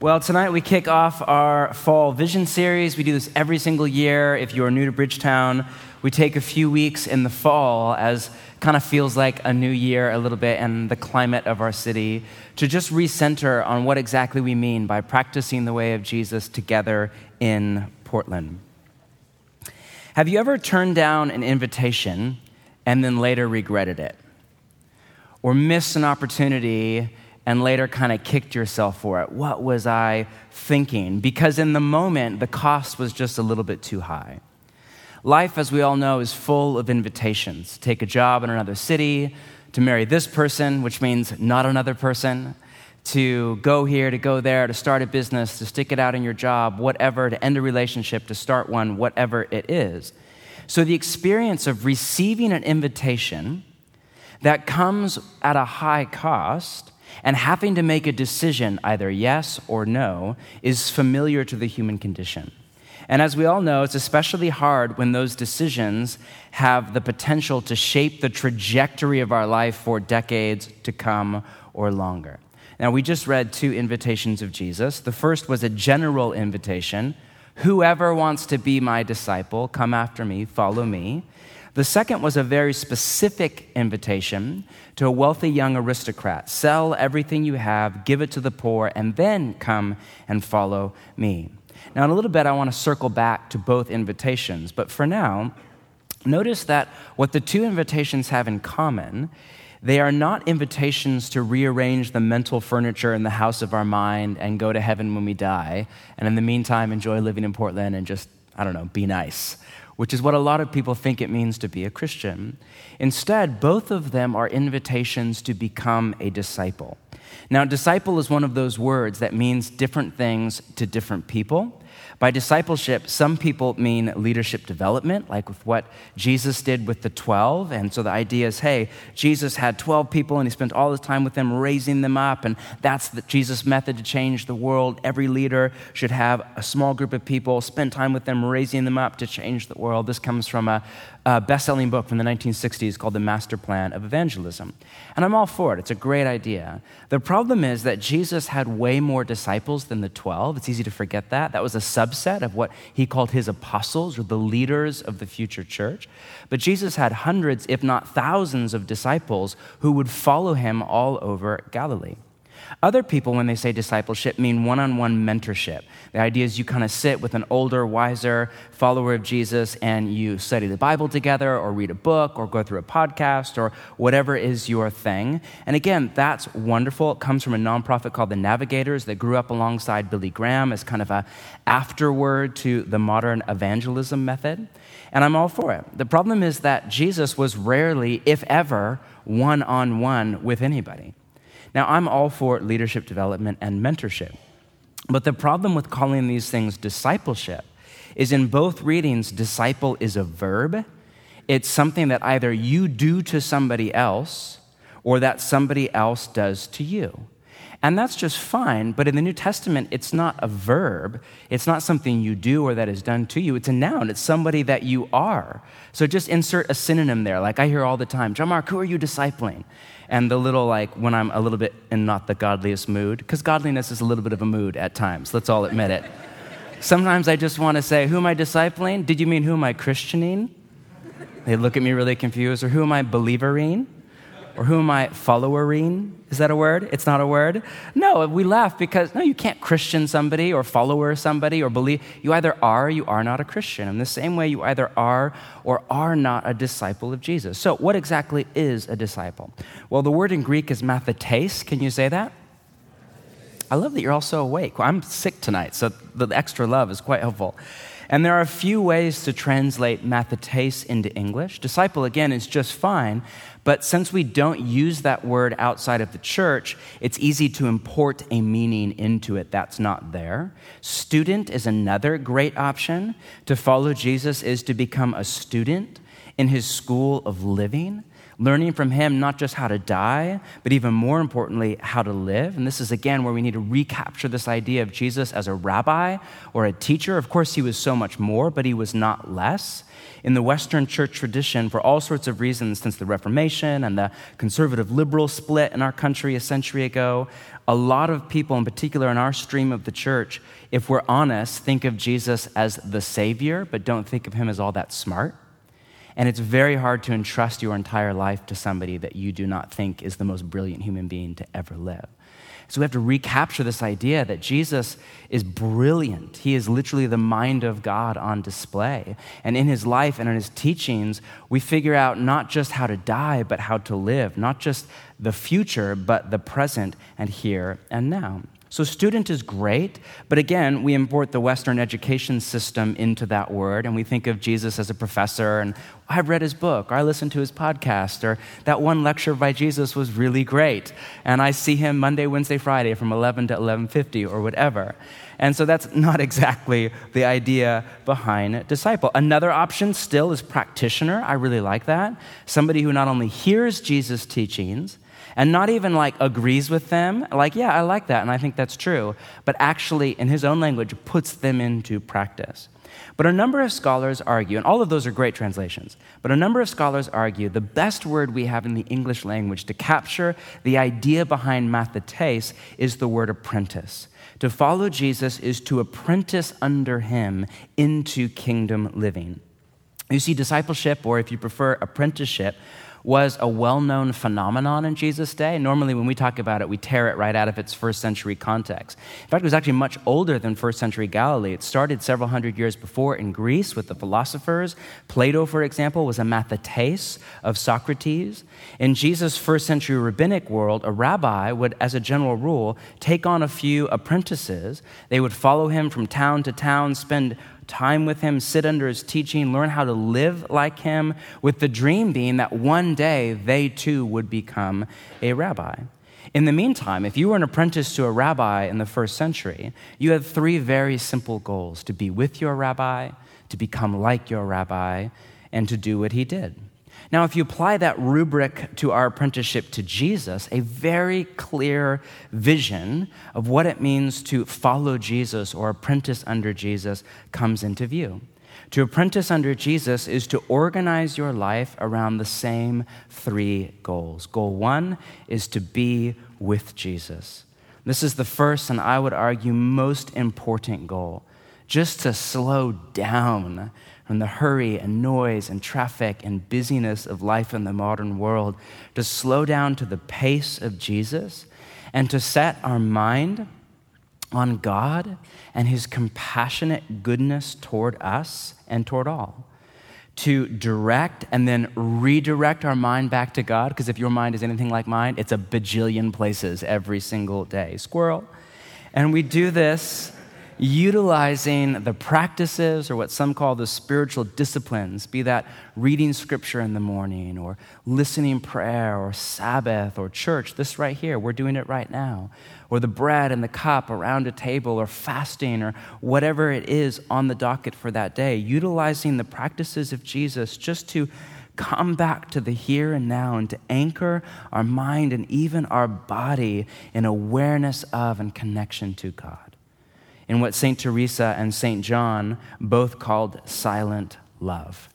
Well, tonight we kick off our fall vision series. We do this every single year. If you are new to Bridgetown, we take a few weeks in the fall as kind of feels like a new year a little bit and the climate of our city to just recenter on what exactly we mean by practicing the way of Jesus together in Portland. Have you ever turned down an invitation and then later regretted it? Or missed an opportunity and later kind of kicked yourself for it. What was I thinking? Because in the moment, the cost was just a little bit too high. Life, as we all know, is full of invitations. Take a job in another city, to marry this person, which means not another person, to go here, to go there, to start a business, to stick it out in your job, whatever, to end a relationship, to start one, whatever it is. So the experience of receiving an invitation that comes at a high cost and having to make a decision, either yes or no, is familiar to the human condition. And as we all know, it's especially hard when those decisions have the potential to shape the trajectory of our life for decades to come or longer. Now, we just read two invitations of Jesus. The first was a general invitation Whoever wants to be my disciple, come after me, follow me. The second was a very specific invitation to a wealthy young aristocrat sell everything you have, give it to the poor, and then come and follow me. Now, in a little bit, I want to circle back to both invitations, but for now, notice that what the two invitations have in common they are not invitations to rearrange the mental furniture in the house of our mind and go to heaven when we die, and in the meantime, enjoy living in Portland and just, I don't know, be nice which is what a lot of people think it means to be a Christian. Instead, both of them are invitations to become a disciple. Now, disciple is one of those words that means different things to different people. By discipleship, some people mean leadership development, like with what Jesus did with the 12. And so the idea is hey, Jesus had 12 people and he spent all his time with them, raising them up. And that's the Jesus' method to change the world. Every leader should have a small group of people, spend time with them, raising them up to change the world. This comes from a, a best selling book from the 1960s called The Master Plan of Evangelism. And I'm all for it, it's a great idea. The problem is that Jesus had way more disciples than the 12. It's easy to forget that. That was a subset of what he called his apostles or the leaders of the future church. But Jesus had hundreds, if not thousands, of disciples who would follow him all over Galilee. Other people, when they say discipleship, mean one on one mentorship. The idea is you kind of sit with an older, wiser follower of Jesus and you study the Bible together, or read a book, or go through a podcast, or whatever is your thing. And again, that's wonderful. It comes from a nonprofit called the Navigators that grew up alongside Billy Graham as kind of a afterword to the modern evangelism method. And I'm all for it. The problem is that Jesus was rarely, if ever, one on one with anybody. Now, I'm all for leadership development and mentorship. But the problem with calling these things discipleship is in both readings, disciple is a verb. It's something that either you do to somebody else or that somebody else does to you. And that's just fine, but in the New Testament, it's not a verb. It's not something you do or that is done to you. It's a noun. It's somebody that you are. So just insert a synonym there. Like I hear all the time, John Mark, who are you discipling? And the little, like, when I'm a little bit in not the godliest mood, because godliness is a little bit of a mood at times, let's all admit it. Sometimes I just want to say, Who am I discipling? Did you mean who am I Christianing? They look at me really confused. Or who am I believering? Or who am I followering? Is that a word? It's not a word? No, we laugh because, no, you can't Christian somebody or follower somebody or believe. You either are or you are not a Christian. In the same way, you either are or are not a disciple of Jesus. So, what exactly is a disciple? Well, the word in Greek is mathetes. Can you say that? I love that you're all so awake. I'm sick tonight, so the extra love is quite helpful. And there are a few ways to translate mathetes into English. Disciple, again, is just fine, but since we don't use that word outside of the church, it's easy to import a meaning into it that's not there. Student is another great option. To follow Jesus is to become a student in his school of living. learning from him not just how to die, but even more importantly, how to live. And this is again where we need to recapture this idea of Jesus as a rabbi or a teacher. Of course, he was so much more, but he was not less. In the Western church tradition, for all sorts of reasons, since the Reformation and the conservative liberal split in our country a century ago, a lot of people, in particular in our stream of the church, if we're honest, think of Jesus as the Savior, but don't think of him as all that smart. And it's very hard to entrust your entire life to somebody that you do not think is the most brilliant human being to ever live. So we have to recapture this idea that Jesus is brilliant. He is literally the mind of God on display. And in his life and in his teachings, we figure out not just how to die, but how to live, not just the future, but the present and here and now. So, student is great, but again, we import the Western education system into that word, and we think of Jesus as a professor, and I've read his book, or I listened to his podcast, or that one lecture by Jesus was really great, and I see him Monday, Wednesday, Friday from 11 to 11:50, or whatever. And so that's not exactly the idea behind disciple. Another option still is practitioner. I really like that. Somebody who not only hears Jesus' teachings, and not even like agrees with them, like, yeah, I like that and I think that's true, but actually, in his own language, puts them into practice. But a number of scholars argue, and all of those are great translations, but a number of scholars argue the best word we have in the English language to capture the idea behind mathetes is the word apprentice. To follow Jesus is to apprentice under him into kingdom living. You see, discipleship, or if you prefer, apprenticeship, was a well known phenomenon in Jesus' day. Normally, when we talk about it, we tear it right out of its first century context. In fact, it was actually much older than first century Galilee. It started several hundred years before in Greece with the philosophers. Plato, for example, was a mathetes of Socrates. In Jesus' first century rabbinic world, a rabbi would, as a general rule, take on a few apprentices. They would follow him from town to town, spend time with him, sit under his teaching, learn how to live like him, with the dream being that one day they too would become a rabbi. In the meantime, if you were an apprentice to a rabbi in the first century, you had three very simple goals to be with your rabbi, to become like your rabbi, and to do what he did. Now, if you apply that rubric to our apprenticeship to Jesus, a very clear vision of what it means to follow Jesus or apprentice under Jesus comes into view. To apprentice under Jesus is to organize your life around the same three goals. Goal one is to be with Jesus. This is the first, and I would argue, most important goal. Just to slow down from the hurry and noise and traffic and busyness of life in the modern world, to slow down to the pace of Jesus and to set our mind on God and His compassionate goodness toward us and toward all. To direct and then redirect our mind back to God, because if your mind is anything like mine, it's a bajillion places every single day. Squirrel. And we do this utilizing the practices or what some call the spiritual disciplines, be that reading scripture in the morning or listening prayer or Sabbath or church, this right here, we're doing it right now, or the bread and the cup around a table or fasting or whatever it is on the docket for that day, utilizing the practices of Jesus just to come back to the here and now and to anchor our mind and even our body in awareness of and connection to God in what St. Teresa and St. John both called silent love.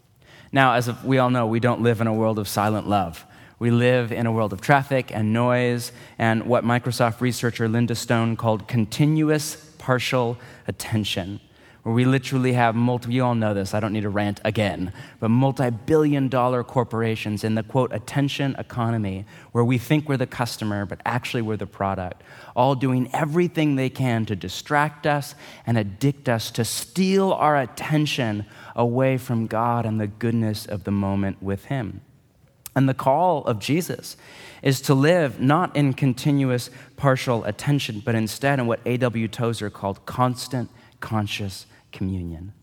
Now, as we all know, we don't live in a world of silent love. We live in a world of traffic and noise and what Microsoft researcher Linda Stone called continuous partial attention where we literally have multi, you all know this, I don't need to rant again, but multi billion dollar corporations in the quote attention economy, where we think we're the customer, but actually we're the product, all doing everything they can to distract us and addict us, to steal our attention away from God and the goodness of the moment with Him. And the call of Jesus is to live not in continuous partial attention, but instead in what A.W. Tozer called constant conscious communion.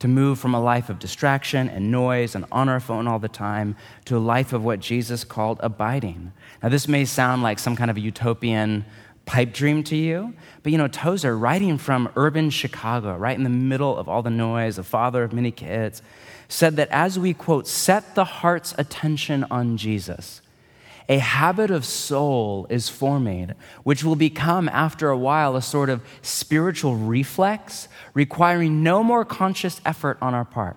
To move from a life of distraction and noise and on our phone all the time to a life of what Jesus called abiding. Now, this may sound like some kind of a utopian pipe dream to you. But you know, Tozer, writing from urban Chicago, right in the middle of all the noise, a father of many kids, said that as we, quote, set the heart's attention on Jesus, a habit of soul is forming, which will become, after a while, a sort of spiritual reflex, requiring no more conscious effort on our part.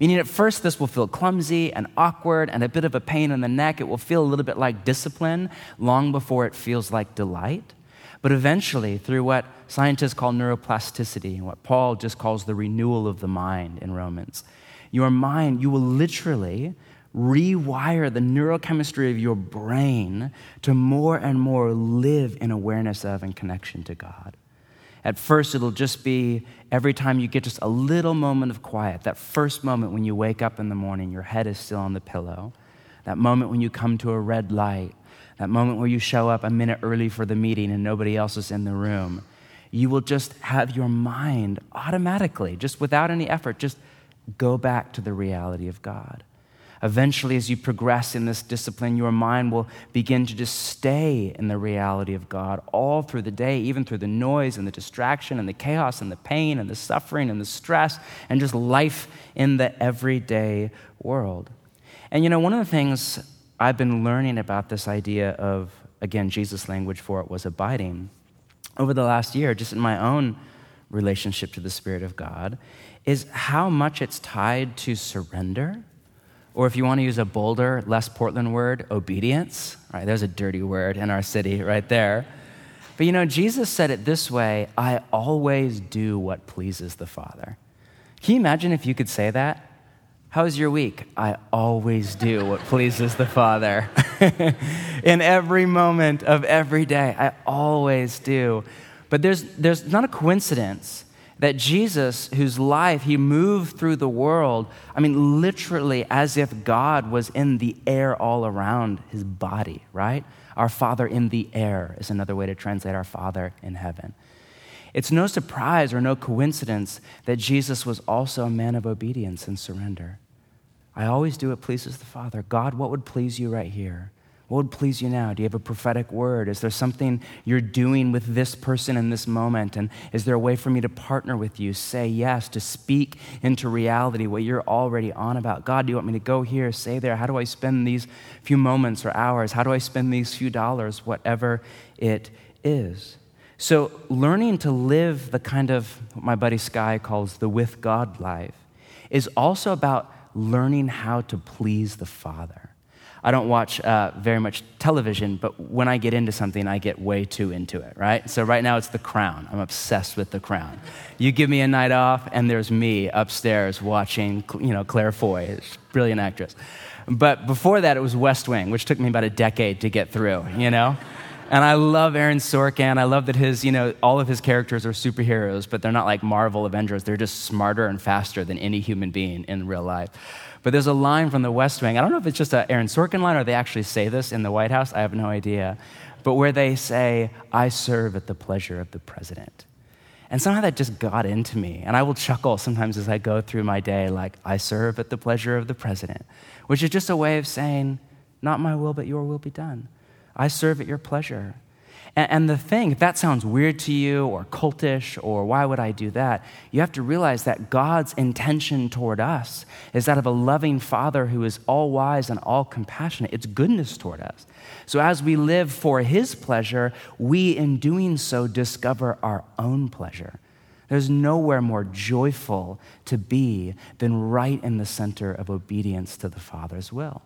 Meaning, at first, this will feel clumsy and awkward and a bit of a pain in the neck. It will feel a little bit like discipline long before it feels like delight. But eventually, through what scientists call neuroplasticity and what Paul just calls the renewal of the mind in Romans, your mind, you will literally rewire the neurochemistry of your brain to more and more live in awareness of and connection to God. At first, it'll just be every time you get just a little moment of quiet, that first moment when you wake up in the morning, your head is still on the pillow, that moment when you come to a red light, that moment where you show up a minute early for the meeting and nobody else is in the room, you will just have your mind automatically, just without any effort, just go back to the reality of God. Eventually, as you progress in this discipline, your mind will begin to just stay in the reality of God all through the day, even through the noise and the distraction and the chaos and the pain and the suffering and the stress and just life in the everyday world. And you know, one of the things I've been learning about this idea of, again, Jesus' language for it was abiding over the last year, just in my own relationship to the Spirit of God, is how much it's tied to surrender. Or if you want to use a bolder, less Portland word, obedience. Right, there's a dirty word in our city right there. But you know, Jesus said it this way I always do what pleases the Father. Can you imagine if you could say that? How's your week? I always do what pleases the Father. In every moment of every day, I always do. But there's, there's not a coincidence that Jesus, whose life he moved through the world, I mean, literally as if God was in the air all around his body, right? Our Father in the air is another way to translate our Father in heaven. It's no surprise or no coincidence that Jesus was also a man of obedience and surrender. I always do what pleases the Father. God, what would please you right here? What would please you now? Do you have a prophetic word? Is there something you're doing with this person in this moment? And is there a way for me to partner with you? Say yes, to speak into reality what you're already on about. God, do you want me to go here, say there? How do I spend these few moments or hours? How do I spend these few dollars? Whatever it is. So, learning to live the kind of what my buddy Skye calls the with God life is also about learning how to please the Father. I don't watch uh, very much television, but when I get into something, I get way too into it, right? So right now it's The Crown. I'm obsessed with The Crown. You give me a night off, and there's me upstairs watching, you know, Claire Foy, brilliant actress. But before that, it was West Wing, which took me about a decade to get through, you know? And I love Aaron Sorkin. I love that his, you know, all of his characters are superheroes, but they're not like Marvel Avengers. They're just smarter and faster than any human being in real life. But there's a line from the West Wing. I don't know if it's just an Aaron Sorkin line or they actually say this in the White House. I have no idea. But where they say, I serve at the pleasure of the president. And somehow that just got into me. And I will chuckle sometimes as I go through my day, like, I serve at the pleasure of the president, which is just a way of saying, not my will, but your will be done. I serve at your pleasure. And, the thing, if that sounds weird to you or cultish or why would I do that, you have to realize that God's intention toward us is that of a loving Father who is all wise and all compassionate. It's goodness toward us. So as we live for His pleasure, we in doing so discover our own pleasure. There's nowhere more joyful to be than right in the center of obedience to the Father's will.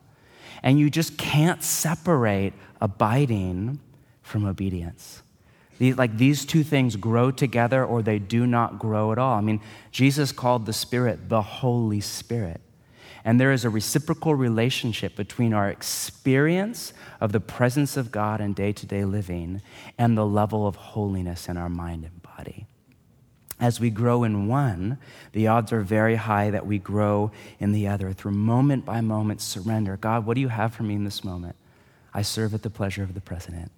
And you just can't separate abiding from obedience. These, like these two things grow together or they do not grow at all. I mean, Jesus called the Spirit the Holy Spirit. And there is a reciprocal relationship between our experience of the presence of God in day to day living and the level of holiness in our mind and body. As we grow in one, the odds are very high that we grow in the other through moment by moment surrender. God, what do you have for me in this moment? I serve at the pleasure of the president.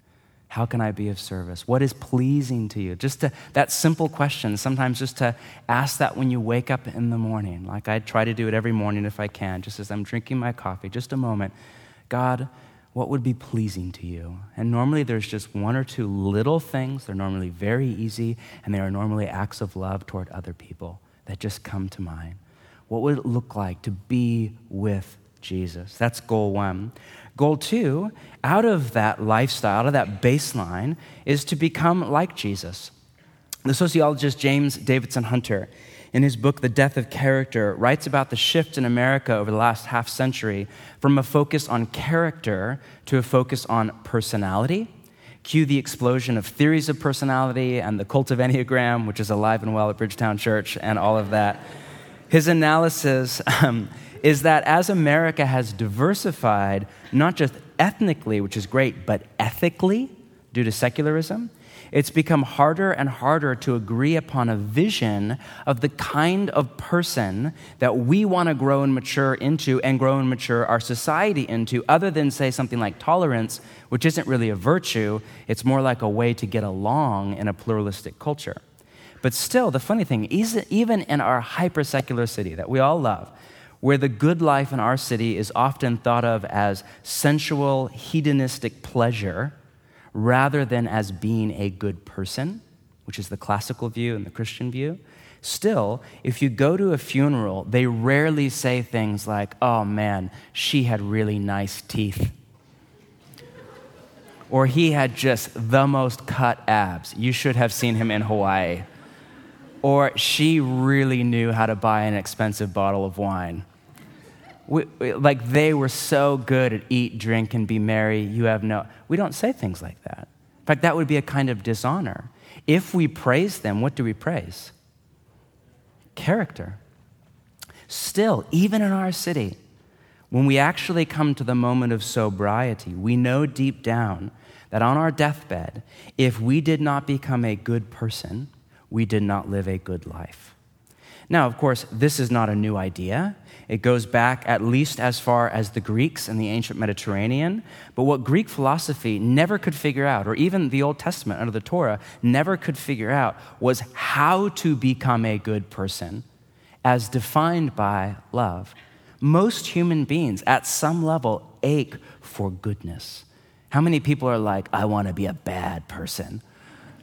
How can I be of service? What is pleasing to you? Just to, that simple question, sometimes just to ask that when you wake up in the morning. Like I try to do it every morning if I can, just as I'm drinking my coffee, just a moment. God, what would be pleasing to you? And normally there's just one or two little things. They're normally very easy, and they are normally acts of love toward other people that just come to mind. What would it look like to be with Jesus? That's goal one. Goal two, out of that lifestyle, out of that baseline, is to become like Jesus. The sociologist James Davidson Hunter in his book, The Death of Character, writes about the shift in America over the last half century from a focus on character to a focus on personality. Cue the explosion of theories of personality and the cult of Enneagram, which is alive and well at Bridgetown Church, and all of that. His analysis um, is that as America has diversified, not just ethnically, which is great, but ethically due to secularism, it's become harder and harder to agree upon a vision of the kind of person that we want to grow and mature into and grow and mature our society into, other than, say, something like tolerance, which isn't really a virtue. It's more like a way to get along in a pluralistic culture. But still, the funny thing is, even in our hyper secular city that we all love, where the good life in our city is often thought of as sensual, hedonistic pleasure rather than as being a good person, which is the classical view and the Christian view. Still, if you go to a funeral, they rarely say things like, oh man, she had really nice teeth. or he had just the most cut abs. You should have seen him in Hawaii. Or she really knew how to buy an expensive bottle of wine. We, we, like they were so good at eat, drink, and be merry, you have no. We don't say things like that. In fact, that would be a kind of dishonor. If we praise them, what do we praise? Character. Still, even in our city, when we actually come to the moment of sobriety, we know deep down that on our deathbed, if we did not become a good person, we did not live a good life. Now, of course, this is not a new idea. It goes back at least as far as the Greeks and the ancient Mediterranean. But what Greek philosophy never could figure out, or even the Old Testament under the Torah never could figure out, was how to become a good person as defined by love. Most human beings, at some level, ache for goodness. How many people are like, I want to be a bad person?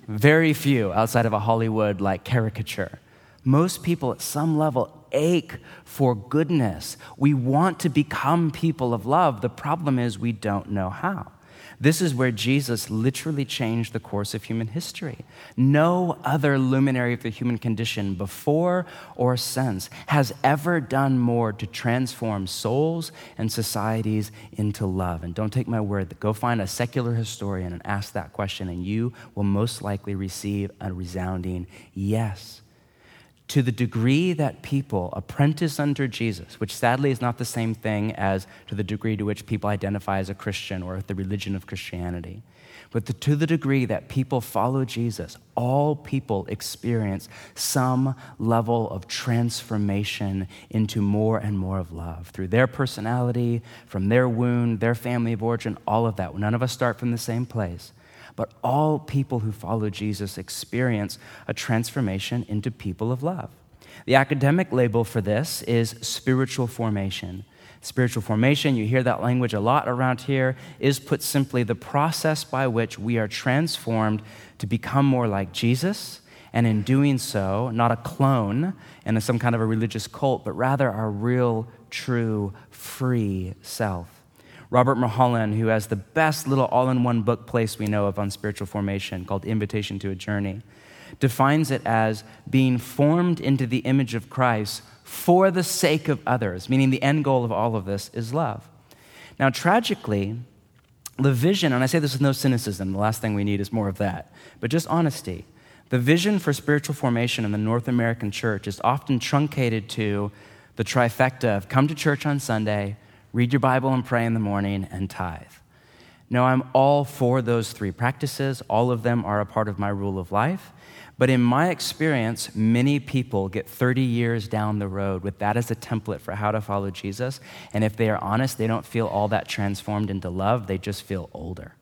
Very few outside of a Hollywood like caricature. Most people at some level ache for goodness. We want to become people of love. The problem is we don't know how. This is where Jesus literally changed the course of human history. No other luminary of the human condition, before or since, has ever done more to transform souls and societies into love. And don't take my word, go find a secular historian and ask that question, and you will most likely receive a resounding yes to the degree that people apprentice under Jesus, which sadly is not the same thing as to the degree to which people identify as a Christian or the religion of Christianity, but the, to the degree that people follow Jesus, all people experience some level of transformation into more and more of love through their personality, from their wound, their family of origin, all of that. None of us start from the same place. But all people who follow Jesus experience a transformation into people of love. The academic label for this is spiritual formation. Spiritual formation, you hear that language a lot around here, is put simply the process by which we are transformed to become more like Jesus, and in doing so, not a clone and some kind of a religious cult, but rather our real, true, free self. Robert Mulholland, who has the best little all in one book place we know of on spiritual formation called Invitation to a Journey, defines it as being formed into the image of Christ for the sake of others, meaning the end goal of all of this is love. Now, tragically, the vision, and I say this with no cynicism, the last thing we need is more of that, but just honesty. The vision for spiritual formation in the North American church is often truncated to the trifecta of come to church on Sunday, read your Bible and pray in the morning, and tithe. No, I'm all for those three practices. All of them are a part of my rule of life. But in my experience, many people get 30 years down the road with that as a template for how to follow Jesus. And if they are honest, they don't feel all that transformed into love, they just feel older.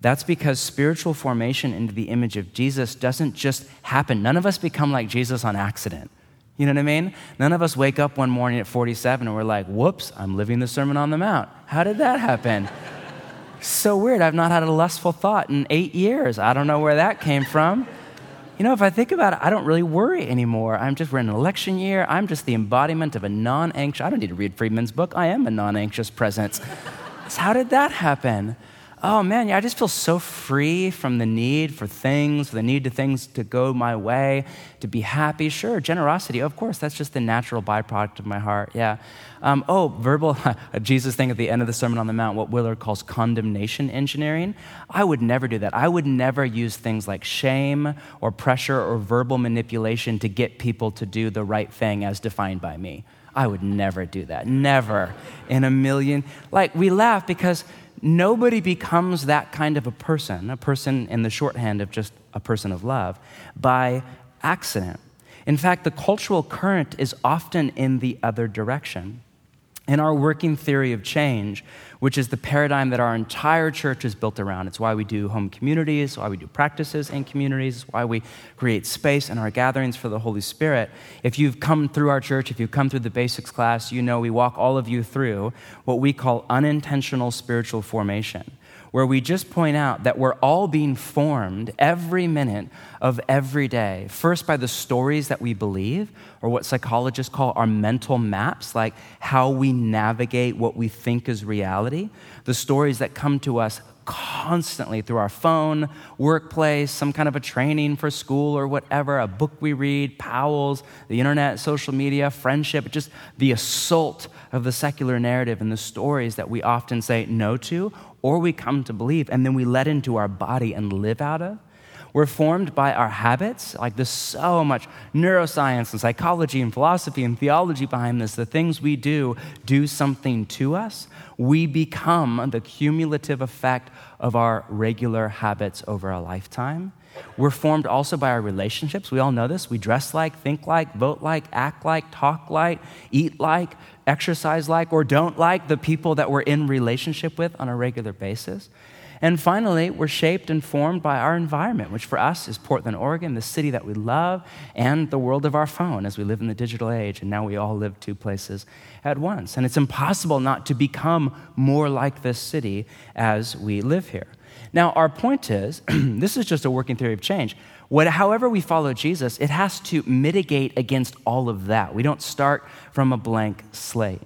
That's because spiritual formation into the image of Jesus doesn't just happen. None of us become like Jesus on accident. You know what I mean? None of us wake up one morning at 47 and we're like, whoops, I'm living the Sermon on the Mount. How did that happen? so weird. I've not had a lustful thought in eight years. I don't know where that came from. You know, if I think about it, I don't really worry anymore. I'm just, we're in an election year. I'm just the embodiment of a non anxious, I don't need to read Friedman's book. I am a non anxious presence. so how did that happen? Oh man, yeah, I just feel so free from the need for things, the need to things to go my way, to be happy. Sure, generosity, of course, that's just the natural byproduct of my heart. Yeah. Um, oh, verbal, Jesus thing at the end of the Sermon on the Mount, what Willard calls condemnation engineering. I would never do that. I would never use things like shame or pressure or verbal manipulation to get people to do the right thing as defined by me. I would never do that. Never in a million. Like, we laugh because nobody becomes that kind of a person, a person in the shorthand of just a person of love, by accident. In fact, the cultural current is often in the other direction. In our working theory of change, which is the paradigm that our entire church is built around. It's why we do home communities, why we do practices in communities, why we create space in our gatherings for the Holy Spirit. If you've come through our church, if you've come through the basics class, you know we walk all of you through what we call unintentional spiritual formation where we just point out that we're all being formed every minute of every day. First, by the stories that we believe, or what psychologists call our mental maps, like how we navigate what we think is reality. The stories that come to us constantly through our phone, workplace, some kind of a training for school or whatever, a book we read, Powell's, the internet, social media, friendship, just the assault of the secular narrative and the stories that we often say no to or we come to believe and then we let into our body and live out of. We're formed by our habits. Like there's so much neuroscience and psychology and philosophy and theology behind this. The things we do do something to us. We become the cumulative effect of our regular habits over a lifetime. We're formed also by our relationships. We all know this. We dress like, think like, vote like, act like, talk like, eat like, exercise like, or don't like the people that we're in relationship with on a regular basis. And finally, we're shaped and formed by our environment, which for us is Portland, Oregon, the city that we love, and the world of our phone as we live in the digital age. And now we all live two places at once. And it's impossible not to become more like this city as we live here. Now, our point is this is just a working theory of change. What, however, we follow Jesus, it has to mitigate against all of that. We don't start from a blank slate.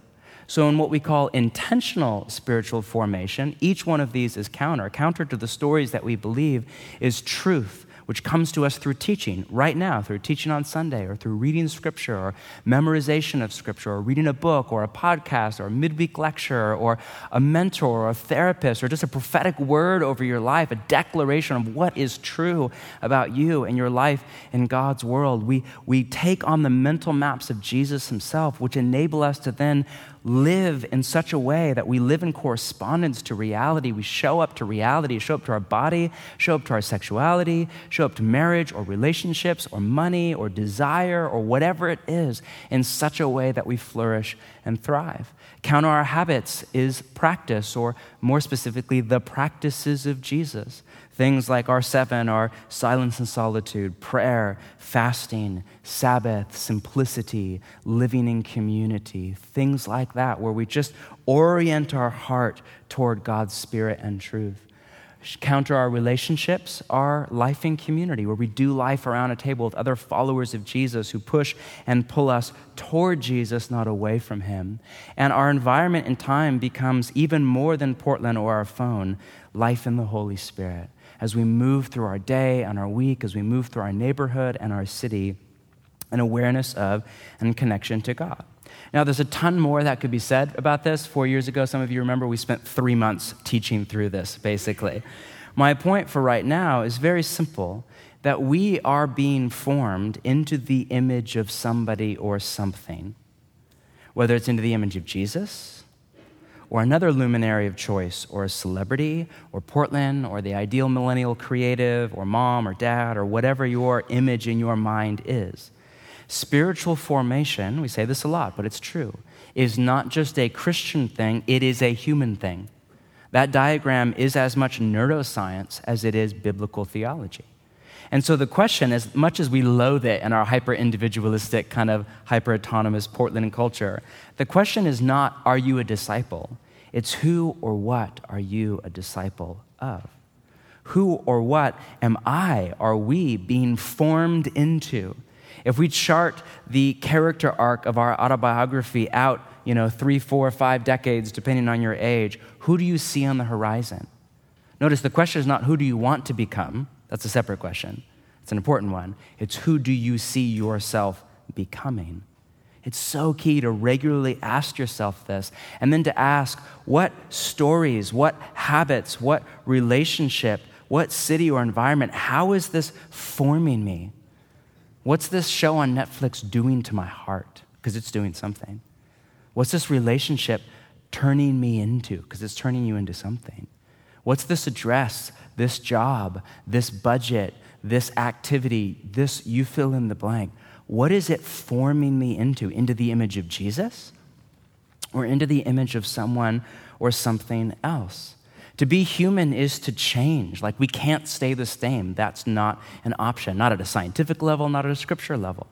So, in what we call intentional spiritual formation, each one of these is counter. Counter to the stories that we believe is truth which comes to us through teaching right now, through teaching on Sunday, or through reading scripture, or memorization of scripture, or reading a book, or a podcast, or a midweek lecture, or a mentor, or a therapist, or just a prophetic word over your life, a declaration of what is true about you and your life in God's world. We, we take on the mental maps of Jesus himself, which enable us to then live in such a way that we live in correspondence to reality. We show up to reality, show up to our body, show up to our sexuality, show up to marriage or relationships or money or desire or whatever it is in such a way that we flourish and thrive. Counter our habits is practice, or more specifically, the practices of Jesus. Things like our seven are silence and solitude, prayer, fasting, Sabbath, simplicity, living in community, things like that, where we just orient our heart toward God's Spirit and truth. Counter our relationships, our life in community, where we do life around a table with other followers of Jesus who push and pull us toward Jesus, not away from Him. And our environment and time becomes even more than Portland or our phone life in the Holy Spirit as we move through our day and our week, as we move through our neighborhood and our city, an awareness of and connection to God. Now, there's a ton more that could be said about this. Four years ago, some of you remember, we spent three months teaching through this, basically. My point for right now is very simple that we are being formed into the image of somebody or something, whether it's into the image of Jesus or another luminary of choice, or a celebrity, or Portland, or the ideal millennial creative, or mom or dad, or whatever your image in your mind is. Spiritual formation, we say this a lot, but it's true, is not just a Christian thing, it is a human thing. That diagram is as much neuroscience as it is biblical theology. And so the question, as much as we loathe it in our hyper individualistic, kind of hyper autonomous Portland culture, the question is not, are you a disciple? It's who or what are you a disciple of? Who or what am I, are we being formed into? If we chart the character arc of our autobiography out, you know, three, four, five decades, depending on your age, who do you see on the horizon? Notice the question is not who do you want to become, that's a separate question. It's an important one. It's who do you see yourself becoming? It's so key to regularly ask yourself this and then to ask what stories, what habits, what relationship, what city or environment, how is this forming me? What's this show on Netflix doing to my heart? Because it's doing something. What's this relationship turning me into? Because it's turning you into something. What's this address, this job, this budget, this activity, this you fill in the blank? What is it forming me into? Into the image of Jesus or into the image of someone or something else? To be human is to change. Like we can't stay the same. That's not an option, not at a scientific level, not at a scripture level.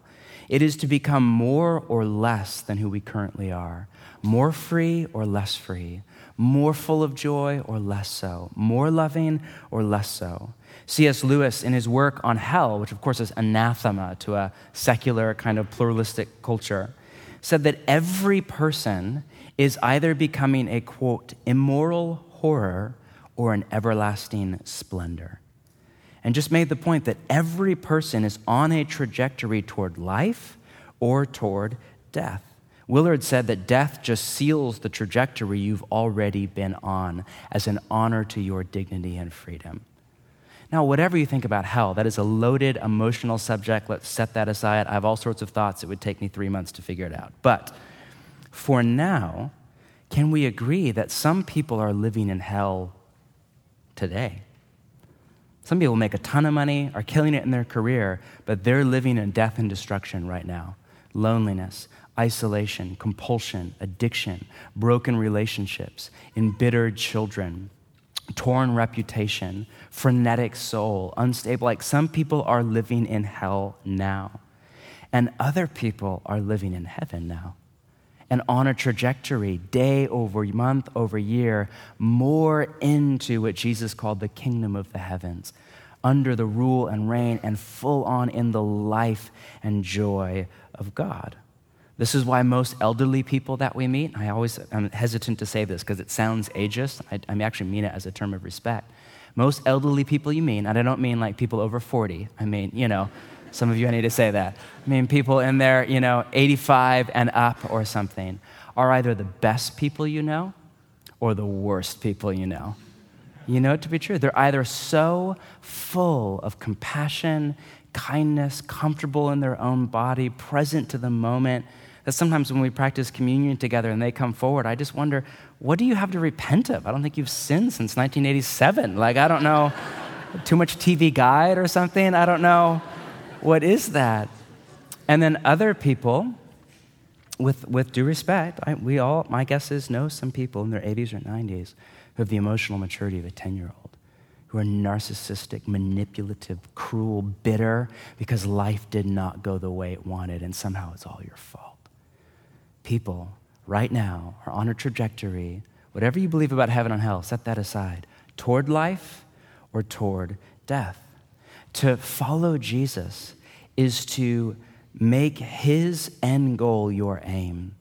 It is to become more or less than who we currently are, more free or less free, more full of joy or less so, more loving or less so. C.S. Lewis, in his work on hell, which of course is anathema to a secular kind of pluralistic culture, said that every person is either becoming a quote, immoral horror or an everlasting splendor. And just made the point that every person is on a trajectory toward life or toward death. Willard said that death just seals the trajectory you've already been on as an honor to your dignity and freedom. Now, whatever you think about hell, that is a loaded emotional subject. Let's set that aside. I have all sorts of thoughts. It would take me three months to figure it out. But for now, can we agree that some people are living in hell today? Some people make a ton of money, are killing it in their career, but they're living in death and destruction right now. Loneliness, isolation, compulsion, addiction, broken relationships, embittered children, torn reputation, frenetic soul, unstable. Like some people are living in hell now, and other people are living in heaven now. And on a trajectory, day over month over year, more into what Jesus called the kingdom of the heavens, under the rule and reign, and full on in the life and joy of God. This is why most elderly people that we meet, I always am hesitant to say this because it sounds ageist. I, I actually mean it as a term of respect. Most elderly people you mean, and I don't mean like people over 40, I mean, you know, some of you I need to say that. I mean, people in their, you know, 85 and up or something are either the best people you know or the worst people you know. You know it to be true. They're either so full of compassion, kindness, comfortable in their own body, present to the moment that sometimes when we practice communion together and they come forward, I just wonder, what do you have to repent of? I don't think you've sinned since 1987. Like, I don't know, too much TV guide or something? I don't know. What is that? And then other people, with, with due respect, I, we all, my guess is, know some people in their 80s or 90s who have the emotional maturity of a 10 year old, who are narcissistic, manipulative, cruel, bitter because life did not go the way it wanted and somehow it's all your fault people right now are on a trajectory, whatever you believe about heaven and hell, set that aside, toward life or toward death. To follow Jesus is to make his end goal your aim,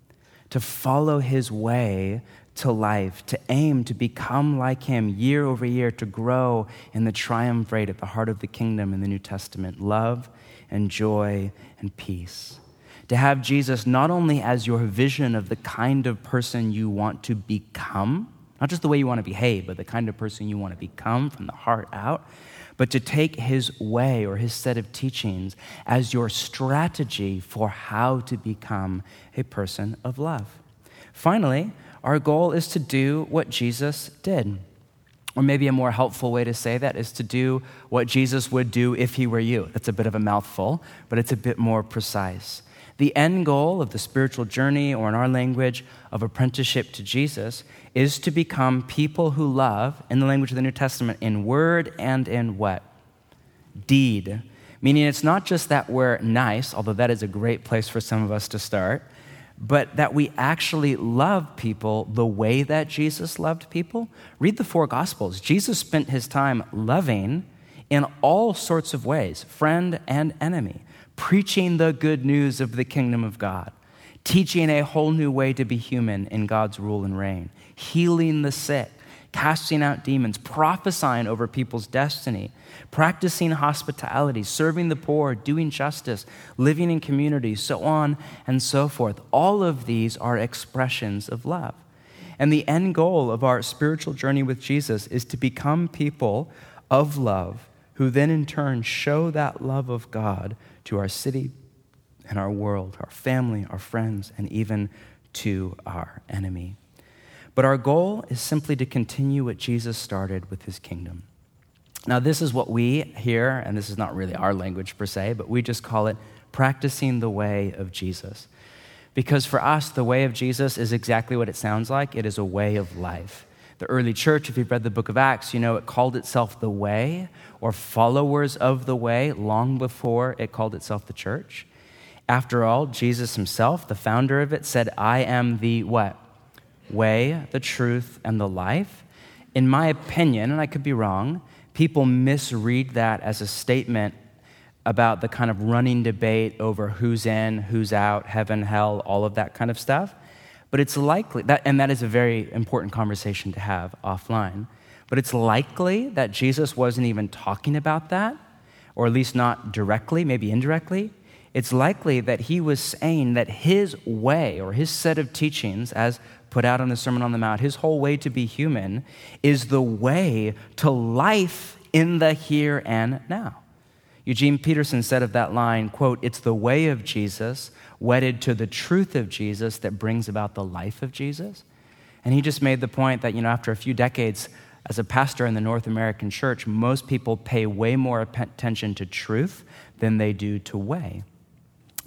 to follow his way to life, to aim to become like him year over year, to grow in the triumvirate at the heart of the kingdom in the New Testament. Love and joy and peace. To have Jesus not only as your vision of the kind of person you want to become, not just the way you want to behave, but the kind of person you want to become from the heart out, but to take his way or his set of teachings as your strategy for how to become a person of love. Finally, our goal is to do what Jesus did. Or maybe a more helpful way to say that is to do what Jesus would do if he were you. That's a bit of a mouthful, but it's a bit more precise. The end goal of the spiritual journey, or in our language, of apprenticeship to Jesus, is to become people who love, in the language of the New Testament, in word and in what? Deed. Meaning it's not just that we're nice, although that is a great place for some of us to start, but that we actually love people the way that Jesus loved people. Read the four Gospels. Jesus spent his time loving in all sorts of ways, friend and enemy, preaching the good news of the kingdom of God, teaching a whole new way to be human in God's rule and reign, healing the sick, casting out demons, prophesying over people's destiny, practicing hospitality, serving the poor, doing justice, living in community, so on and so forth. All of these are expressions of love. And the end goal of our spiritual journey with Jesus is to become people of love who then in turn show that love of God to our city and our world, our family, our friends, and even to our enemy. But our goal is simply to continue what Jesus started with his kingdom. Now, this is what we here, and this is not really our language per se, but we just call it practicing the way of Jesus. Because for us, the way of Jesus is exactly what it sounds like it is a way of life. The early church, if you've read the book of Acts, you know it called itself the way or followers of the way long before it called itself the church. After all, Jesus himself, the founder of it, said, I am the what? Way, the truth, and the life. In my opinion, and I could be wrong, people misread that as a statement about the kind of running debate over who's in, who's out, heaven, hell, all of that kind of stuff. But it's likely, that, and that is a very important conversation to have offline. But it's likely that Jesus wasn't even talking about that, or at least not directly, maybe indirectly. It's likely that he was saying that his way or his set of teachings, as put out in the Sermon on the Mount, his whole way to be human, is the way to life in the here and now. Eugene Peterson said of that line, quote, it's the way of Jesus wedded to the truth of Jesus that brings about the life of Jesus. And he just made the point that, you know, after a few decades as a pastor in the North American church, most people pay way more attention to truth than they do to way.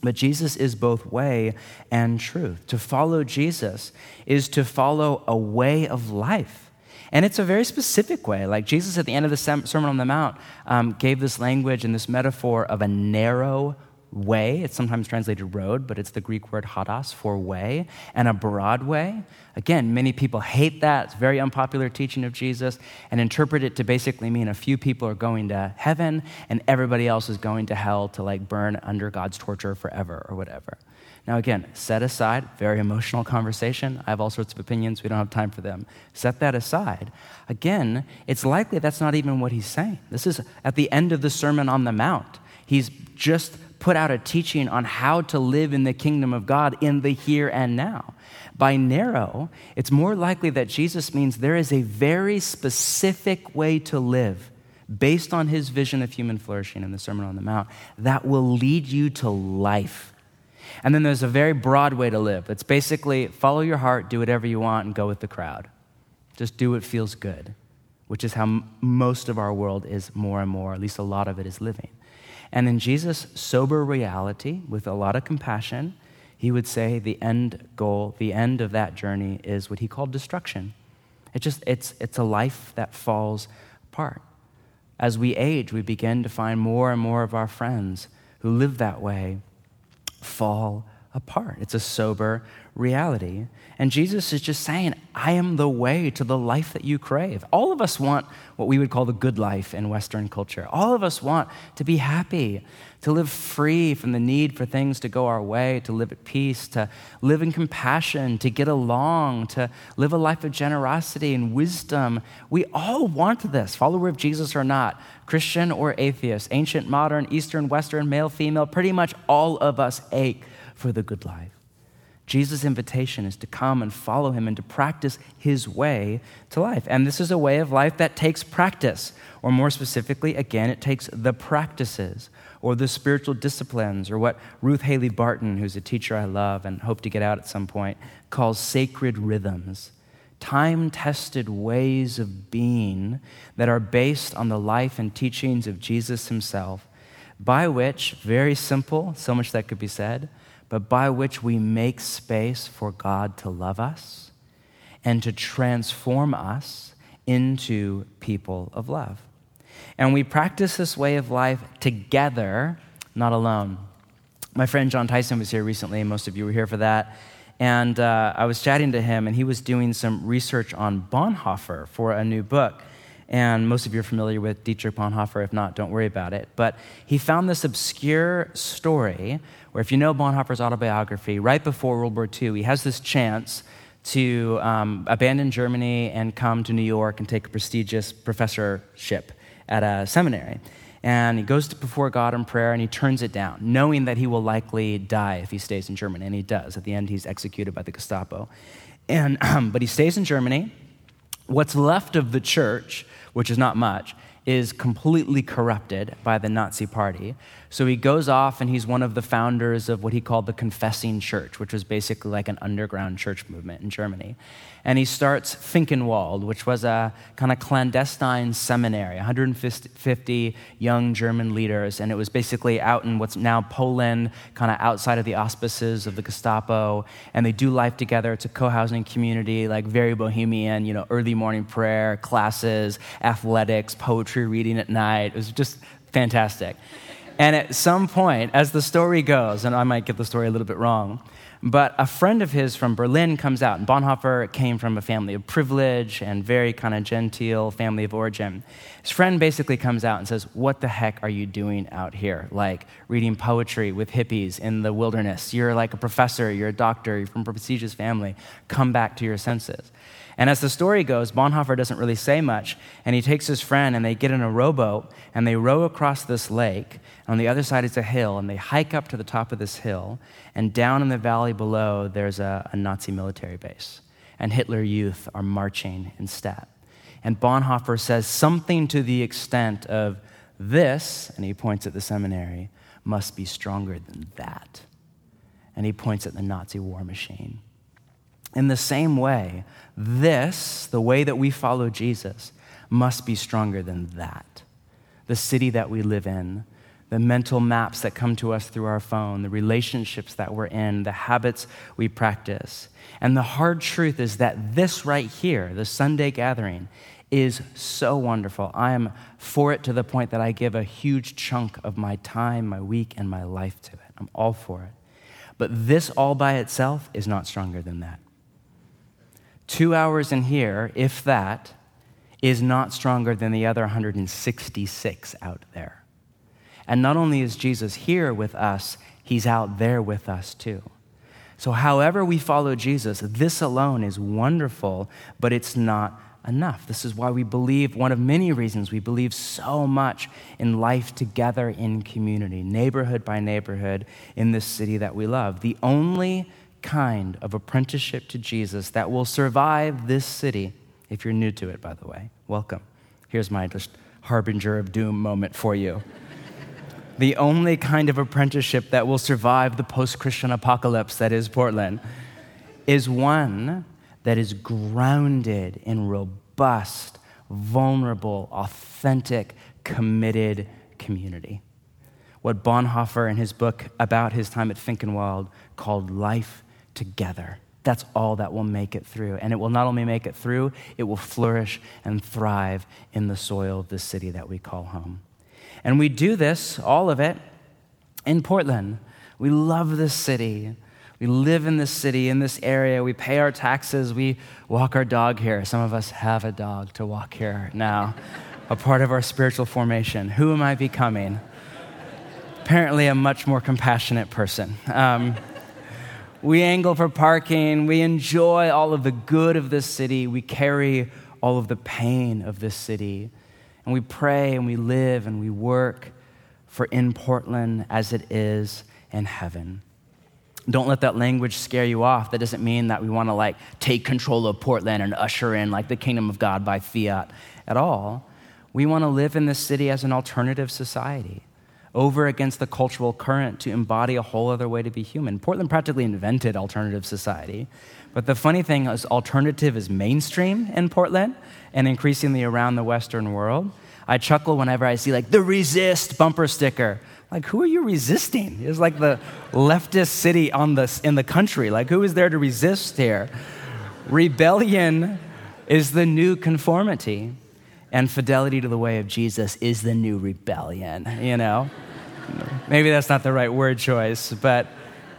But Jesus is both way and truth. To follow Jesus is to follow a way of life. And it's a very specific way. Like Jesus at the end of the Sermon on the Mount um, gave this language and this metaphor of a narrow way. It's sometimes translated road, but it's the Greek word hodos for way, and a broad way. Again, many people hate that. It's very unpopular teaching of Jesus and interpret it to basically mean a few people are going to heaven and everybody else is going to hell to like burn under God's torture forever or whatever. Now, again, set aside, very emotional conversation. I have all sorts of opinions. We don't have time for them. Set that aside. Again, it's likely that's not even what he's saying. This is at the end of the Sermon on the Mount. He's just put out a teaching on how to live in the kingdom of God in the here and now. By narrow, it's more likely that Jesus means there is a very specific way to live based on his vision of human flourishing in the Sermon on the Mount that will lead you to life. And then there's a very broad way to live. It's basically follow your heart, do whatever you want, and go with the crowd. Just do what feels good, which is how most of our world is more and more, at least a lot of it is living. And in Jesus' sober reality, with a lot of compassion, he would say the end goal, the end of that journey is what he called destruction. It just, it's, it's a life that falls apart. As we age, we begin to find more and more of our friends who live that way fall apart. It's a sober reality. And Jesus is just saying, I am the way to the life that you crave. All of us want what we would call the good life in Western culture. All of us want to be happy, to live free from the need for things to go our way, to live at peace, to live in compassion, to get along, to live a life of generosity and wisdom. We all want this, follower of Jesus or not, Christian or atheist, ancient, modern, Eastern, Western, male, female, pretty much all of us ache for the good life. Jesus' invitation is to come and follow him and to practice his way to life. And this is a way of life that takes practice, or more specifically, again, it takes the practices or the spiritual disciplines, or what Ruth Haley Barton, who's a teacher I love and hope to get out at some point, calls sacred rhythms. Time tested ways of being that are based on the life and teachings of Jesus himself, by which, very simple, so much that could be said, but by which we make space for God to love us and to transform us into people of love. And we practice this way of life together, not alone. My friend Jon Tyson was here recently, and most of you were here for that. And uh, I was chatting to him, and he was doing some research on Bonhoeffer for a new book. And most of you are familiar with Dietrich Bonhoeffer. If not, don't worry about it. But he found this obscure story where, if you know Bonhoeffer's autobiography, right before World War II, he has this chance to um, abandon Germany and come to New York and take a prestigious professorship at a seminary. And he goes before God in prayer and he turns it down, knowing that he will likely die if he stays in Germany. And he does. At the end, he's executed by the Gestapo. And, um, but he stays in Germany. What's left of the church, which is not much, is completely corrupted by the Nazi party. So he goes off and he's one of the founders of what he called the Confessing Church, which was basically like an underground church movement in Germany. And he starts Finkenwald, which was a kind of clandestine seminary, 150 young German leaders. And it was basically out in what's now Poland, kind of outside of the auspices of the Gestapo. And they do life together. It's a co housing community, like very bohemian, you know, early morning prayer, classes, athletics, poetry reading at night. It was just fantastic. And at some point, as the story goes, and I might get the story a little bit wrong, but a friend of his from Berlin comes out, and Bonhoeffer came from a family of privilege and very kind of genteel family of origin. His friend basically comes out and says, What the heck are you doing out here? Like reading poetry with hippies in the wilderness. You're like a professor, you're a doctor, you're from a prestigious family. Come back to your senses. And as the story goes, Bonhoeffer doesn't really say much, and he takes his friend and they get in a rowboat and they row across this lake. And On the other side is a hill, and they hike up to the top of this hill, and down in the valley below, there's a, a Nazi military base. And Hitler youth are marching in step. And Bonhoeffer says something to the extent of, This, and he points at the seminary, must be stronger than that. And he points at the Nazi war machine. In the same way, this, the way that we follow Jesus, must be stronger than that. The city that we live in, the mental maps that come to us through our phone, the relationships that we're in, the habits we practice. And the hard truth is that this right here, the Sunday gathering, is so wonderful. I am for it to the point that I give a huge chunk of my time, my week, and my life to it. I'm all for it. But this all by itself is not stronger than that. Two hours in here, if that, is not stronger than the other 166 out there. And not only is Jesus here with us, he's out there with us too. So, however we follow Jesus, this alone is wonderful, but it's not enough. This is why we believe, one of many reasons we believe so much in life together in community, neighborhood by neighborhood in this city that we love. The only kind of apprenticeship to Jesus that will survive this city. If you're new to it, by the way, welcome. Here's my just harbinger of doom moment for you. the only kind of apprenticeship that will survive the post Christian apocalypse that is Portland is one that is grounded in robust, vulnerable, authentic, committed community. What Bonhoeffer in his book about his time at Finkenwald called life together. That's all that will make it through. And it will not only make it through, it will flourish and thrive in the soil of the city that we call home. And we do this, all of it, in Portland. We love this city. We live in this city, in this area. We pay our taxes. We walk our dog here. Some of us have a dog to walk here now, a part of our spiritual formation. Who am I becoming? Apparently, a much more compassionate person. Um, we angle for parking. We enjoy all of the good of this city. We carry all of the pain of this city. And we pray and we live and we work for in Portland as it is in heaven. Don't let that language scare you off. That doesn't mean that we want to like take control of Portland and usher in like the kingdom of God by fiat at all. We want to live in this city as an alternative society over against the cultural current to embody a whole other way to be human. Portland practically invented alternative society. But the funny thing is, alternative is mainstream in Portland and increasingly around the Western world. I chuckle whenever I see like the resist bumper sticker. Like, who are you resisting? It's like the leftist city on the, in the country. Like, who is there to resist here? Rebellion is the new conformity. And fidelity to the way of Jesus is the new rebellion, you know? Maybe that's not the right word choice, but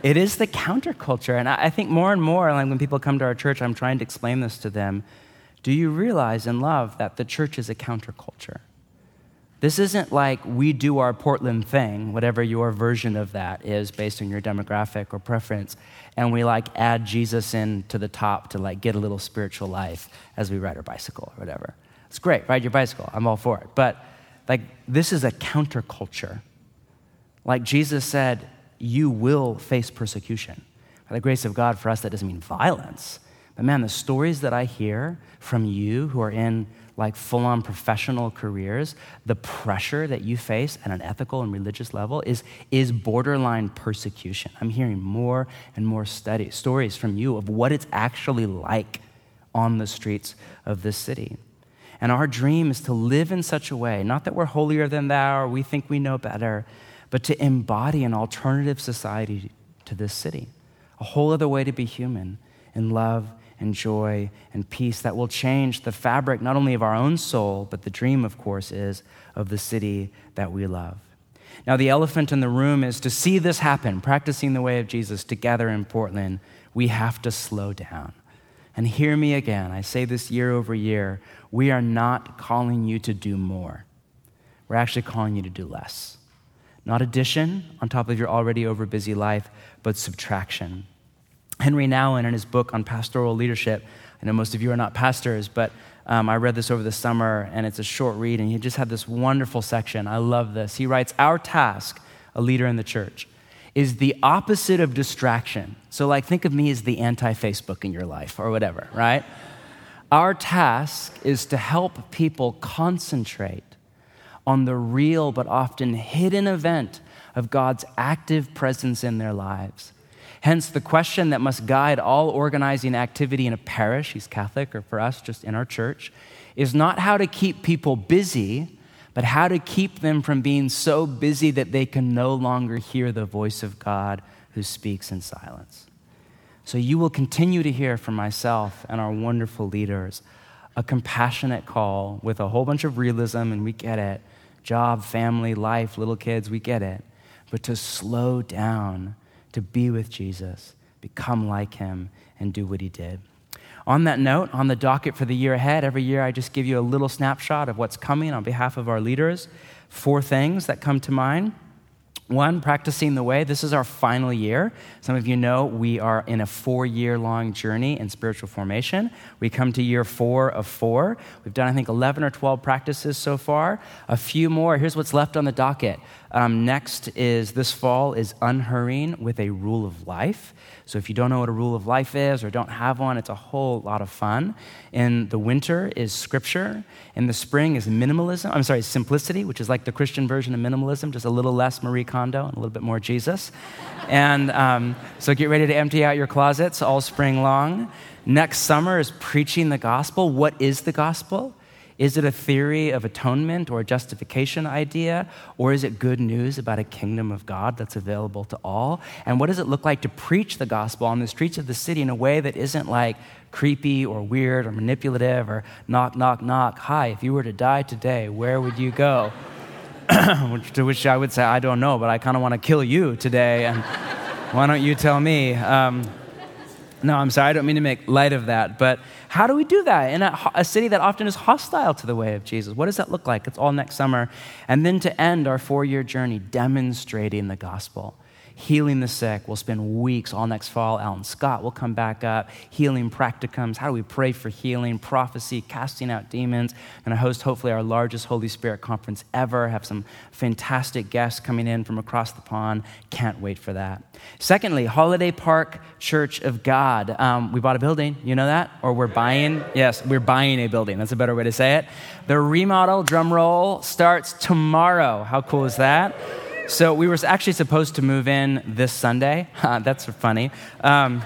it is the counterculture. And I, think more and more, like when people come to our church, I'm trying to explain this to them. Do you realize in love that the church is a counterculture? This isn't like we do our Portland thing, whatever your version of that is based on your demographic or preference, and we like add Jesus in to the top to like get a little spiritual life as we ride our bicycle or whatever. It's great, ride your bicycle. I'm all for it. But like this is a counterculture. Like Jesus said, you will face persecution. By the grace of God for us, that doesn't mean violence. But man, the stories that I hear from you who are in like full on professional careers, the pressure that you face at an ethical and religious level is, is borderline persecution. I'm hearing more and more study, stories from you of what it's actually like on the streets of this city. And our dream is to live in such a way, not that we're holier than thou or we think we know better, but to embody an alternative society to this city, a whole other way to be human in love and joy and peace that will change the fabric not only of our own soul, but the dream, of course, is of the city that we love. Now, the elephant in the room is to see this happen, practicing the way of Jesus together in Portland, we have to slow down. And hear me again, I say this year over year we are not calling you to do more. We're actually calling you to do less. Not addition on top of your already over busy life, but subtraction. Henri Nouwen, in his book on pastoral leadership, I know most of you are not pastors, but um, I read this over the summer and it's a short read, and he just had this wonderful section. I love this. He writes Our task, a leader in the church, is the opposite of distraction. So, like, think of me as the anti Facebook in your life or whatever, right? Our task is to help people concentrate on the real but often hidden event of God's active presence in their lives. Hence, the question that must guide all organizing activity in a parish, he's Catholic, or for us, just in our church, is not how to keep people busy, but how to keep them from being so busy that they can no longer hear the voice of God who speaks in silence. So, you will continue to hear from myself and our wonderful leaders a compassionate call with a whole bunch of realism, and we get it job, family, life, little kids, we get it. But to slow down to be with Jesus, become like him, and do what he did. On that note, on the docket for the year ahead, every year I just give you a little snapshot of what's coming on behalf of our leaders. Four things that come to mind. One, practicing the way. This is our final year. Some of you know we are in a four year long journey in spiritual formation. We come to year four of four. We've done, I think, 11 or 12 practices so far. A few more. Here's what's left on the docket. Um, next is this fall is unhurrying with a rule of life. So if you don't know what a rule of life is or don't have one, it's a whole lot of fun. In the winter is scripture. In the spring is minimalism. I'm sorry, simplicity, which is like the Christian version of minimalism, just a little less Marie Kondo and a little bit more Jesus. and um, so get ready to empty out your closets all spring long. Next summer is preaching the gospel. What is the gospel? Is it a theory of atonement or a justification idea? Or is it good news about a kingdom of God that's available to all? And what does it look like to preach the gospel on the streets of the city in a way that isn't like creepy or weird or manipulative or knock, knock, knock? Hi, if you were to die today, where would you go? to which I would say, I don't know, but I kind of want to kill you today. And why don't you tell me? Um, no, I'm sorry, I don't mean to make light of that, but how do we do that in a, a, city that often is hostile to the way of Jesus? What does that look like? It's all next summer. And then to end our four year journey demonstrating the gospel healing the sick. We'll spend weeks all next fall. Alan Scott will come back up, healing practicums. How do we pray for healing, prophecy, casting out demons? Going to host, hopefully, our largest Holy Spirit conference ever. Have some fantastic guests coming in from across the pond. Can't wait for that. Secondly, Holiday Park Church of God. Um, we bought a building. You know that? Or we're buying? Yes, we're buying a building. That's a better way to say it. The remodel, drum roll, starts tomorrow. How cool is that? So we were actually supposed to move in this Sunday. That's funny. Um,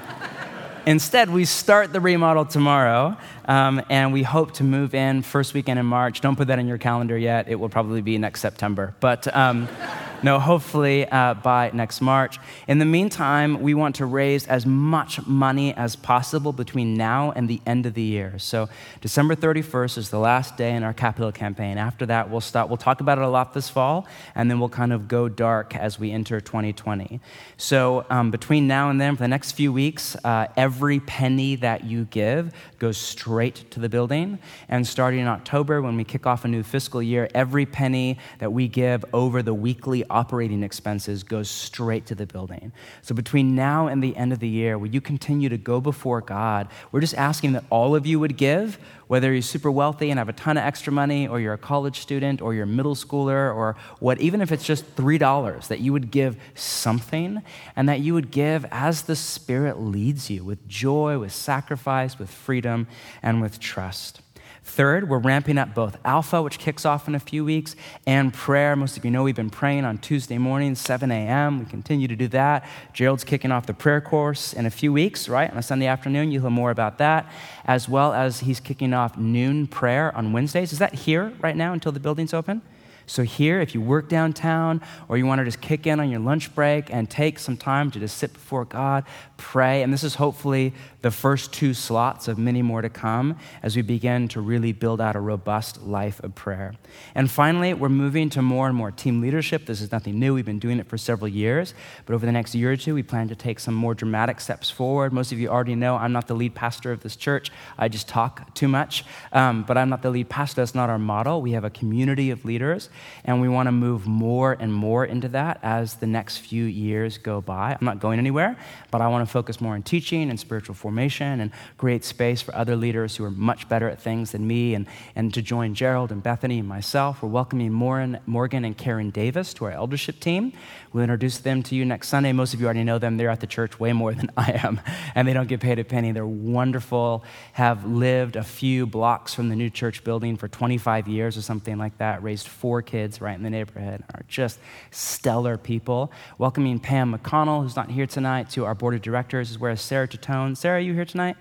instead, we start the remodel tomorrow. Um, and we hope to move in first weekend in March. Don't put that in your calendar yet. It will probably be next September. But um, no, hopefully uh, by next March. In the meantime, we want to raise as much money as possible between now and the end of the year. So December 31st is the last day in our capital campaign. After that, we'll start. We'll talk about it a lot this fall, and then we'll kind of go dark as we enter 2020. So um, between now and then, for the next few weeks, uh, every penny that you give goes straight to the building. And starting in October, when we kick off a new fiscal year, every penny that we give over the weekly operating expenses goes straight to the building. So between now and the end of the year, will you continue to go before God? We're just asking that all of you would give, whether you're super wealthy and have a ton of extra money, or you're a college student, or you're a middle schooler, or what, even if it's just $3, that you would give something, and that you would give as the Spirit leads you with joy, with sacrifice, with freedom, and with trust. Third, we're ramping up both Alpha, which kicks off in a few weeks, and prayer. Most of you know we've been praying on Tuesday mornings, 7 a.m. We continue to do that. Gerald's kicking off the prayer course in a few weeks, right? On a Sunday afternoon. You'll hear more about that, as well as he's kicking off noon prayer on Wednesdays. Is that here right now until the building's open? So, here, if you work downtown or you want to just kick in on your lunch break and take some time to just sit before God, pray, and this is hopefully the first two slots of many more to come as we begin to really build out a robust life of prayer. And finally, we're moving to more and more team leadership. This is nothing new, we've been doing it for several years, but over the next year or two, we plan to take some more dramatic steps forward. Most of you already know I'm not the lead pastor of this church, I just talk too much, um, but I'm not the lead pastor. That's not our model. We have a community of leaders and we want to move more and more into that as the next few years go by. I'm not going anywhere, but I want to focus more on teaching and spiritual formation and create space for other leaders who are much better at things than me and, and to join Gerald and Bethany and myself. We're welcoming Morgan and Karen Davis to our eldership team. We'll introduce them to you next Sunday. Most of you already know them. They're at the church way more than I am, and they don't get paid a penny. They're wonderful, have lived a few blocks from the new church building for 25 years or something like that, raised four kids right in the neighborhood, are just stellar people. Welcoming Pam McConnell, who's not here tonight, to our board of directors, as well as Sarah Tatone. Sarah, are you here tonight?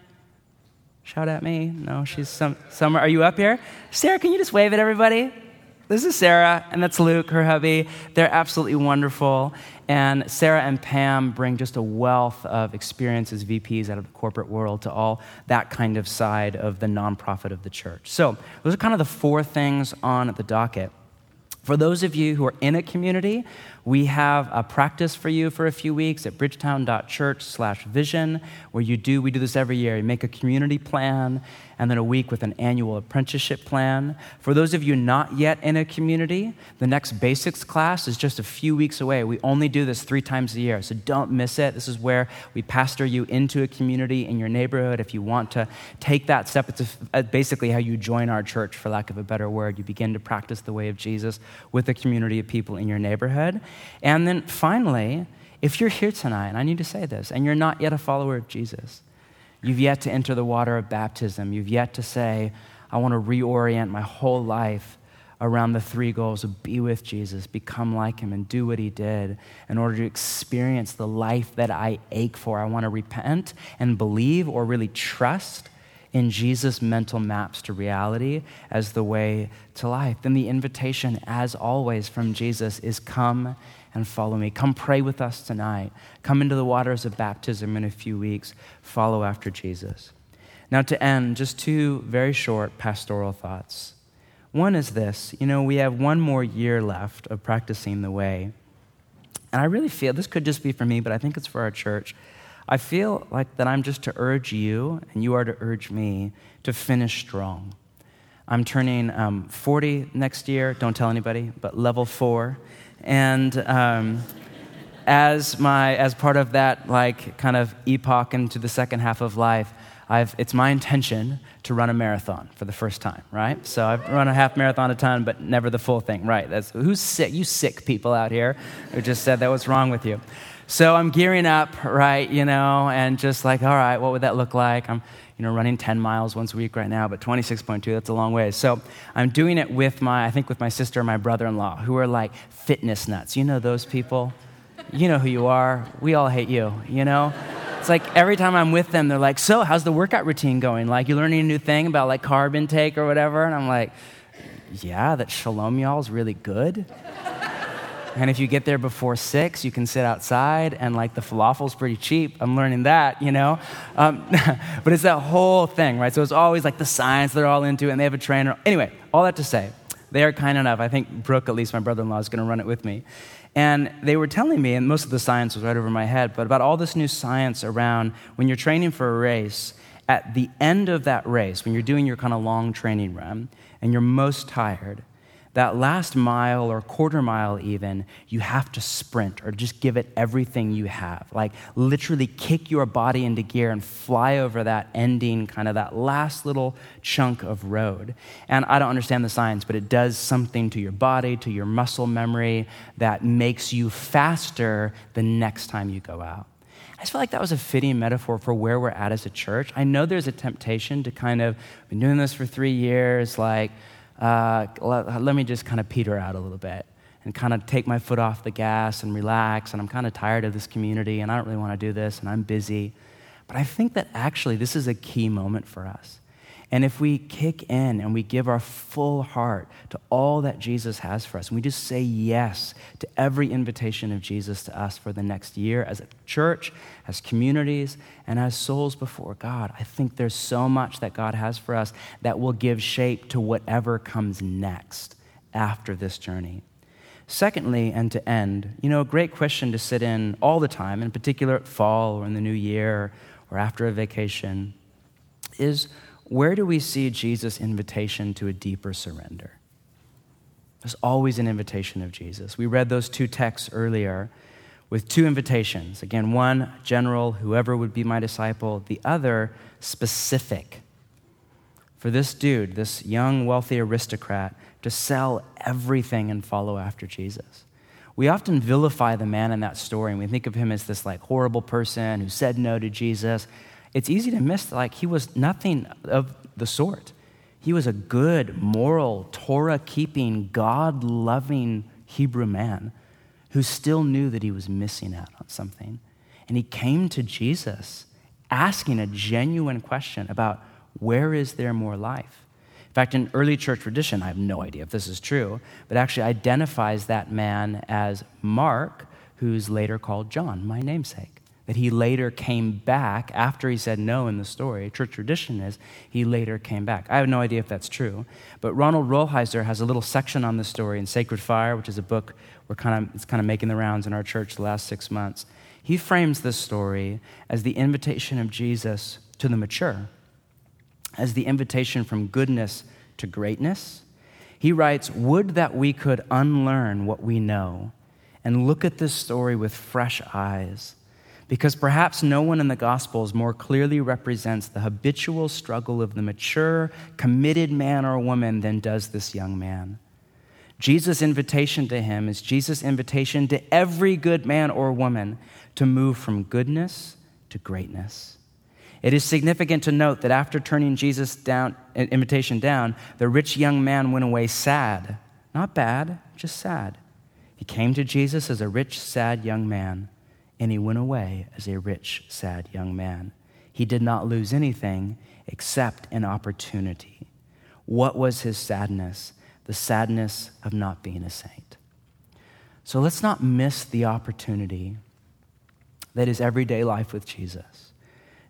Shout at me. No, she's some, somewhere. Are you up here? Sarah, can you just wave at everybody? This is Sarah, and that's Luke, her hubby. They're absolutely wonderful. And Sarah and Pam bring just a wealth of experience as VPs out of the corporate world to all that kind of side of the nonprofit of the church. So, those are kind of the four things on the docket. For those of you who are in a community, we have a practice for you for a few weeks at bridgetown.church slash vision, where you do, we do this every year. You make a community plan and then a week with an annual apprenticeship plan. For those of you not yet in a community, the next basics class is just a few weeks away. We only do this three times a year, so don't miss it. This is where we pastor you into a community in your neighborhood. If you want to take that step, it's uh, basically how you join our church, for lack of a better word. You begin to practice the way of Jesus with a community of people in your neighborhood. And then finally, if you're here tonight, and I need to say this, and you're not yet a follower of Jesus, you've yet to enter the water of baptism, you've yet to say, I want to reorient my whole life around the three goals of be with Jesus, become like him, and do what he did in order to experience the life that I ache for. I want to repent and believe or really trust in Jesus' mental maps to reality as the way to life. Then the invitation, as always, from Jesus is come and follow me. Come pray with us tonight. Come into the waters of baptism in a few weeks. Follow after Jesus. Now, to end, just two very short pastoral thoughts. One is this you know, we have one more year left of practicing the way. And I really feel this could just be for me, but I think it's for our church. I feel like that I'm just to urge you, and you are to urge me, to finish strong. I'm turning um, 40 next year, don't tell anybody, but level four. And um, as, my, as part of that, like, kind of epoch into the second half of life, I've, it's my intention to run a marathon for the first time, right? So I've run a half marathon a ton, but never the full thing, right? That's, who's sick? You sick people out here who just said that. What's wrong with you? So I'm gearing up, right, you know, and just like, all right, what would that look like? I'm, you know, running 10 miles once a week right now, but 26.2, that's a long way. So I'm doing it with my, I think with my sister and my brother-in-law, who are like fitness nuts. You know those people? You know who you are. We all hate you, you know? it's like every time I'm with them, they're like, So, how's the workout routine going? Like, you learning a new thing about like carb intake or whatever? And I'm like, Yeah, that Shalom Y'all is really good. And if you get there before six, you can sit outside, and like the falafel's pretty cheap. I'm learning that, you know? Um, but it's that whole thing, right? So it's always like the science they're all into, and they have a trainer. Anyway, all that to say, they are kind enough. I think Brooke, at least my brother in law, is going to run it with me. And they were telling me, and most of the science was right over my head, but about all this new science around when you're training for a race, at the end of that race, when you're doing your kind of long training run, and you're most tired, that last mile or quarter mile, even, you have to sprint or just give it everything you have. Like literally kick your body into gear and fly over that ending, kind of that last little chunk of road. And I don't understand the science, but it does something to your body, to your muscle memory that makes you faster the next time you go out. I just felt like that was a fitting metaphor for where we're at as a church. I know there's a temptation to kind of been doing this for three years, like, uh, let, let me just kind of peter out a little bit and kind of take my foot off the gas and relax. And I'm kind of tired of this community and I don't really want to do this and I'm busy. But I think that actually this is a key moment for us. And if we kick in and we give our full heart to all that Jesus has for us, and we just say yes to every invitation of Jesus to us for the next year as a church, as communities, and as souls before God, I think there's so much that God has for us that will give shape to whatever comes next after this journey. Secondly, and to end, you know, a great question to sit in all the time, in particular at fall or in the new year or after a vacation, is where do we see Jesus' invitation to a deeper surrender? There's always an invitation of Jesus. We read those two texts earlier with two invitations. Again, one general, whoever would be my disciple, the other specific. For this dude, this young, wealthy aristocrat, to sell everything and follow after Jesus. We often vilify the man in that story and we think of him as this like horrible person who said no to Jesus it's easy to miss like he was nothing of the sort. He was a good, moral, Torah keeping, God loving Hebrew man who still knew that he was missing out on something. And he came to Jesus asking a genuine question about where is there more life? In fact, in early church tradition, I have no idea if this is true, but actually identifies that man as Mark, who's later called John, my namesake that he later came back after he said no in the story. Church tradition is he later came back. I have no idea if that's true, but Ronald Rolheiser has a little section on the story in Sacred Fire, which is a book we're kind of, it's kind of making the rounds in our church the last six months. He frames this story as the invitation of Jesus to the mature, as the invitation from goodness to greatness. He writes, Would that we could unlearn what we know and look at this story with fresh eyes because perhaps no one in the Gospels more clearly represents the habitual struggle of the mature, committed man or woman than does this young man. Jesus' invitation to him is Jesus' invitation to every good man or woman to move from goodness to greatness. It is significant to note that after turning Jesus' down, invitation down, the rich young man went away sad. Not bad, just sad. He came to Jesus as a rich, sad young man and he went away as a rich, sad young man. He did not lose anything except an opportunity. What was his sadness? The sadness of not being a saint. So let's not miss the opportunity that is everyday life with Jesus.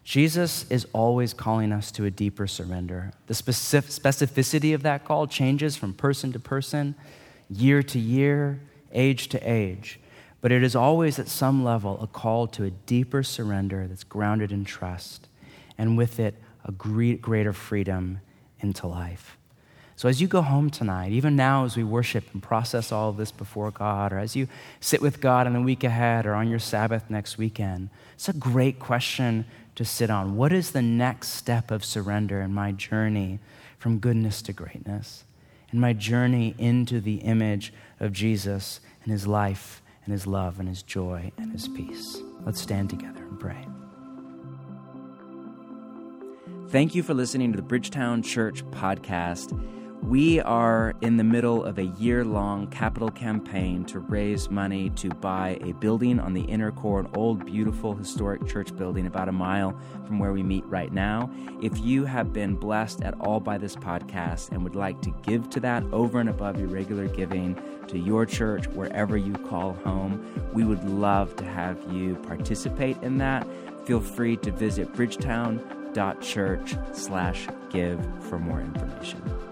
Jesus is always calling us to a deeper surrender. The specificity of that call changes from person to person, year to year, age to age. But it is always at some level a call to a deeper surrender that's grounded in trust, and with it, a greater freedom into life. So, as you go home tonight, even now as we worship and process all of this before God, or as you sit with God in the week ahead or on your Sabbath next weekend, it's a great question to sit on. What is the next step of surrender in my journey from goodness to greatness? In my journey into the image of Jesus and his life and His love and His joy and His peace. Let's stand together and pray. Thank you for listening to the Bridgetown Church podcast. We are in the middle of a year long capital campaign to raise money to buy a building on the inner core, an old, beautiful, historic church building about a mile from where we meet right now. If you have been blessed at all by this podcast and would like to give to that over and above your regular giving to your church, wherever you call home, we would love to have you participate in that. Feel free to visit bridgetown.church slash give for more information.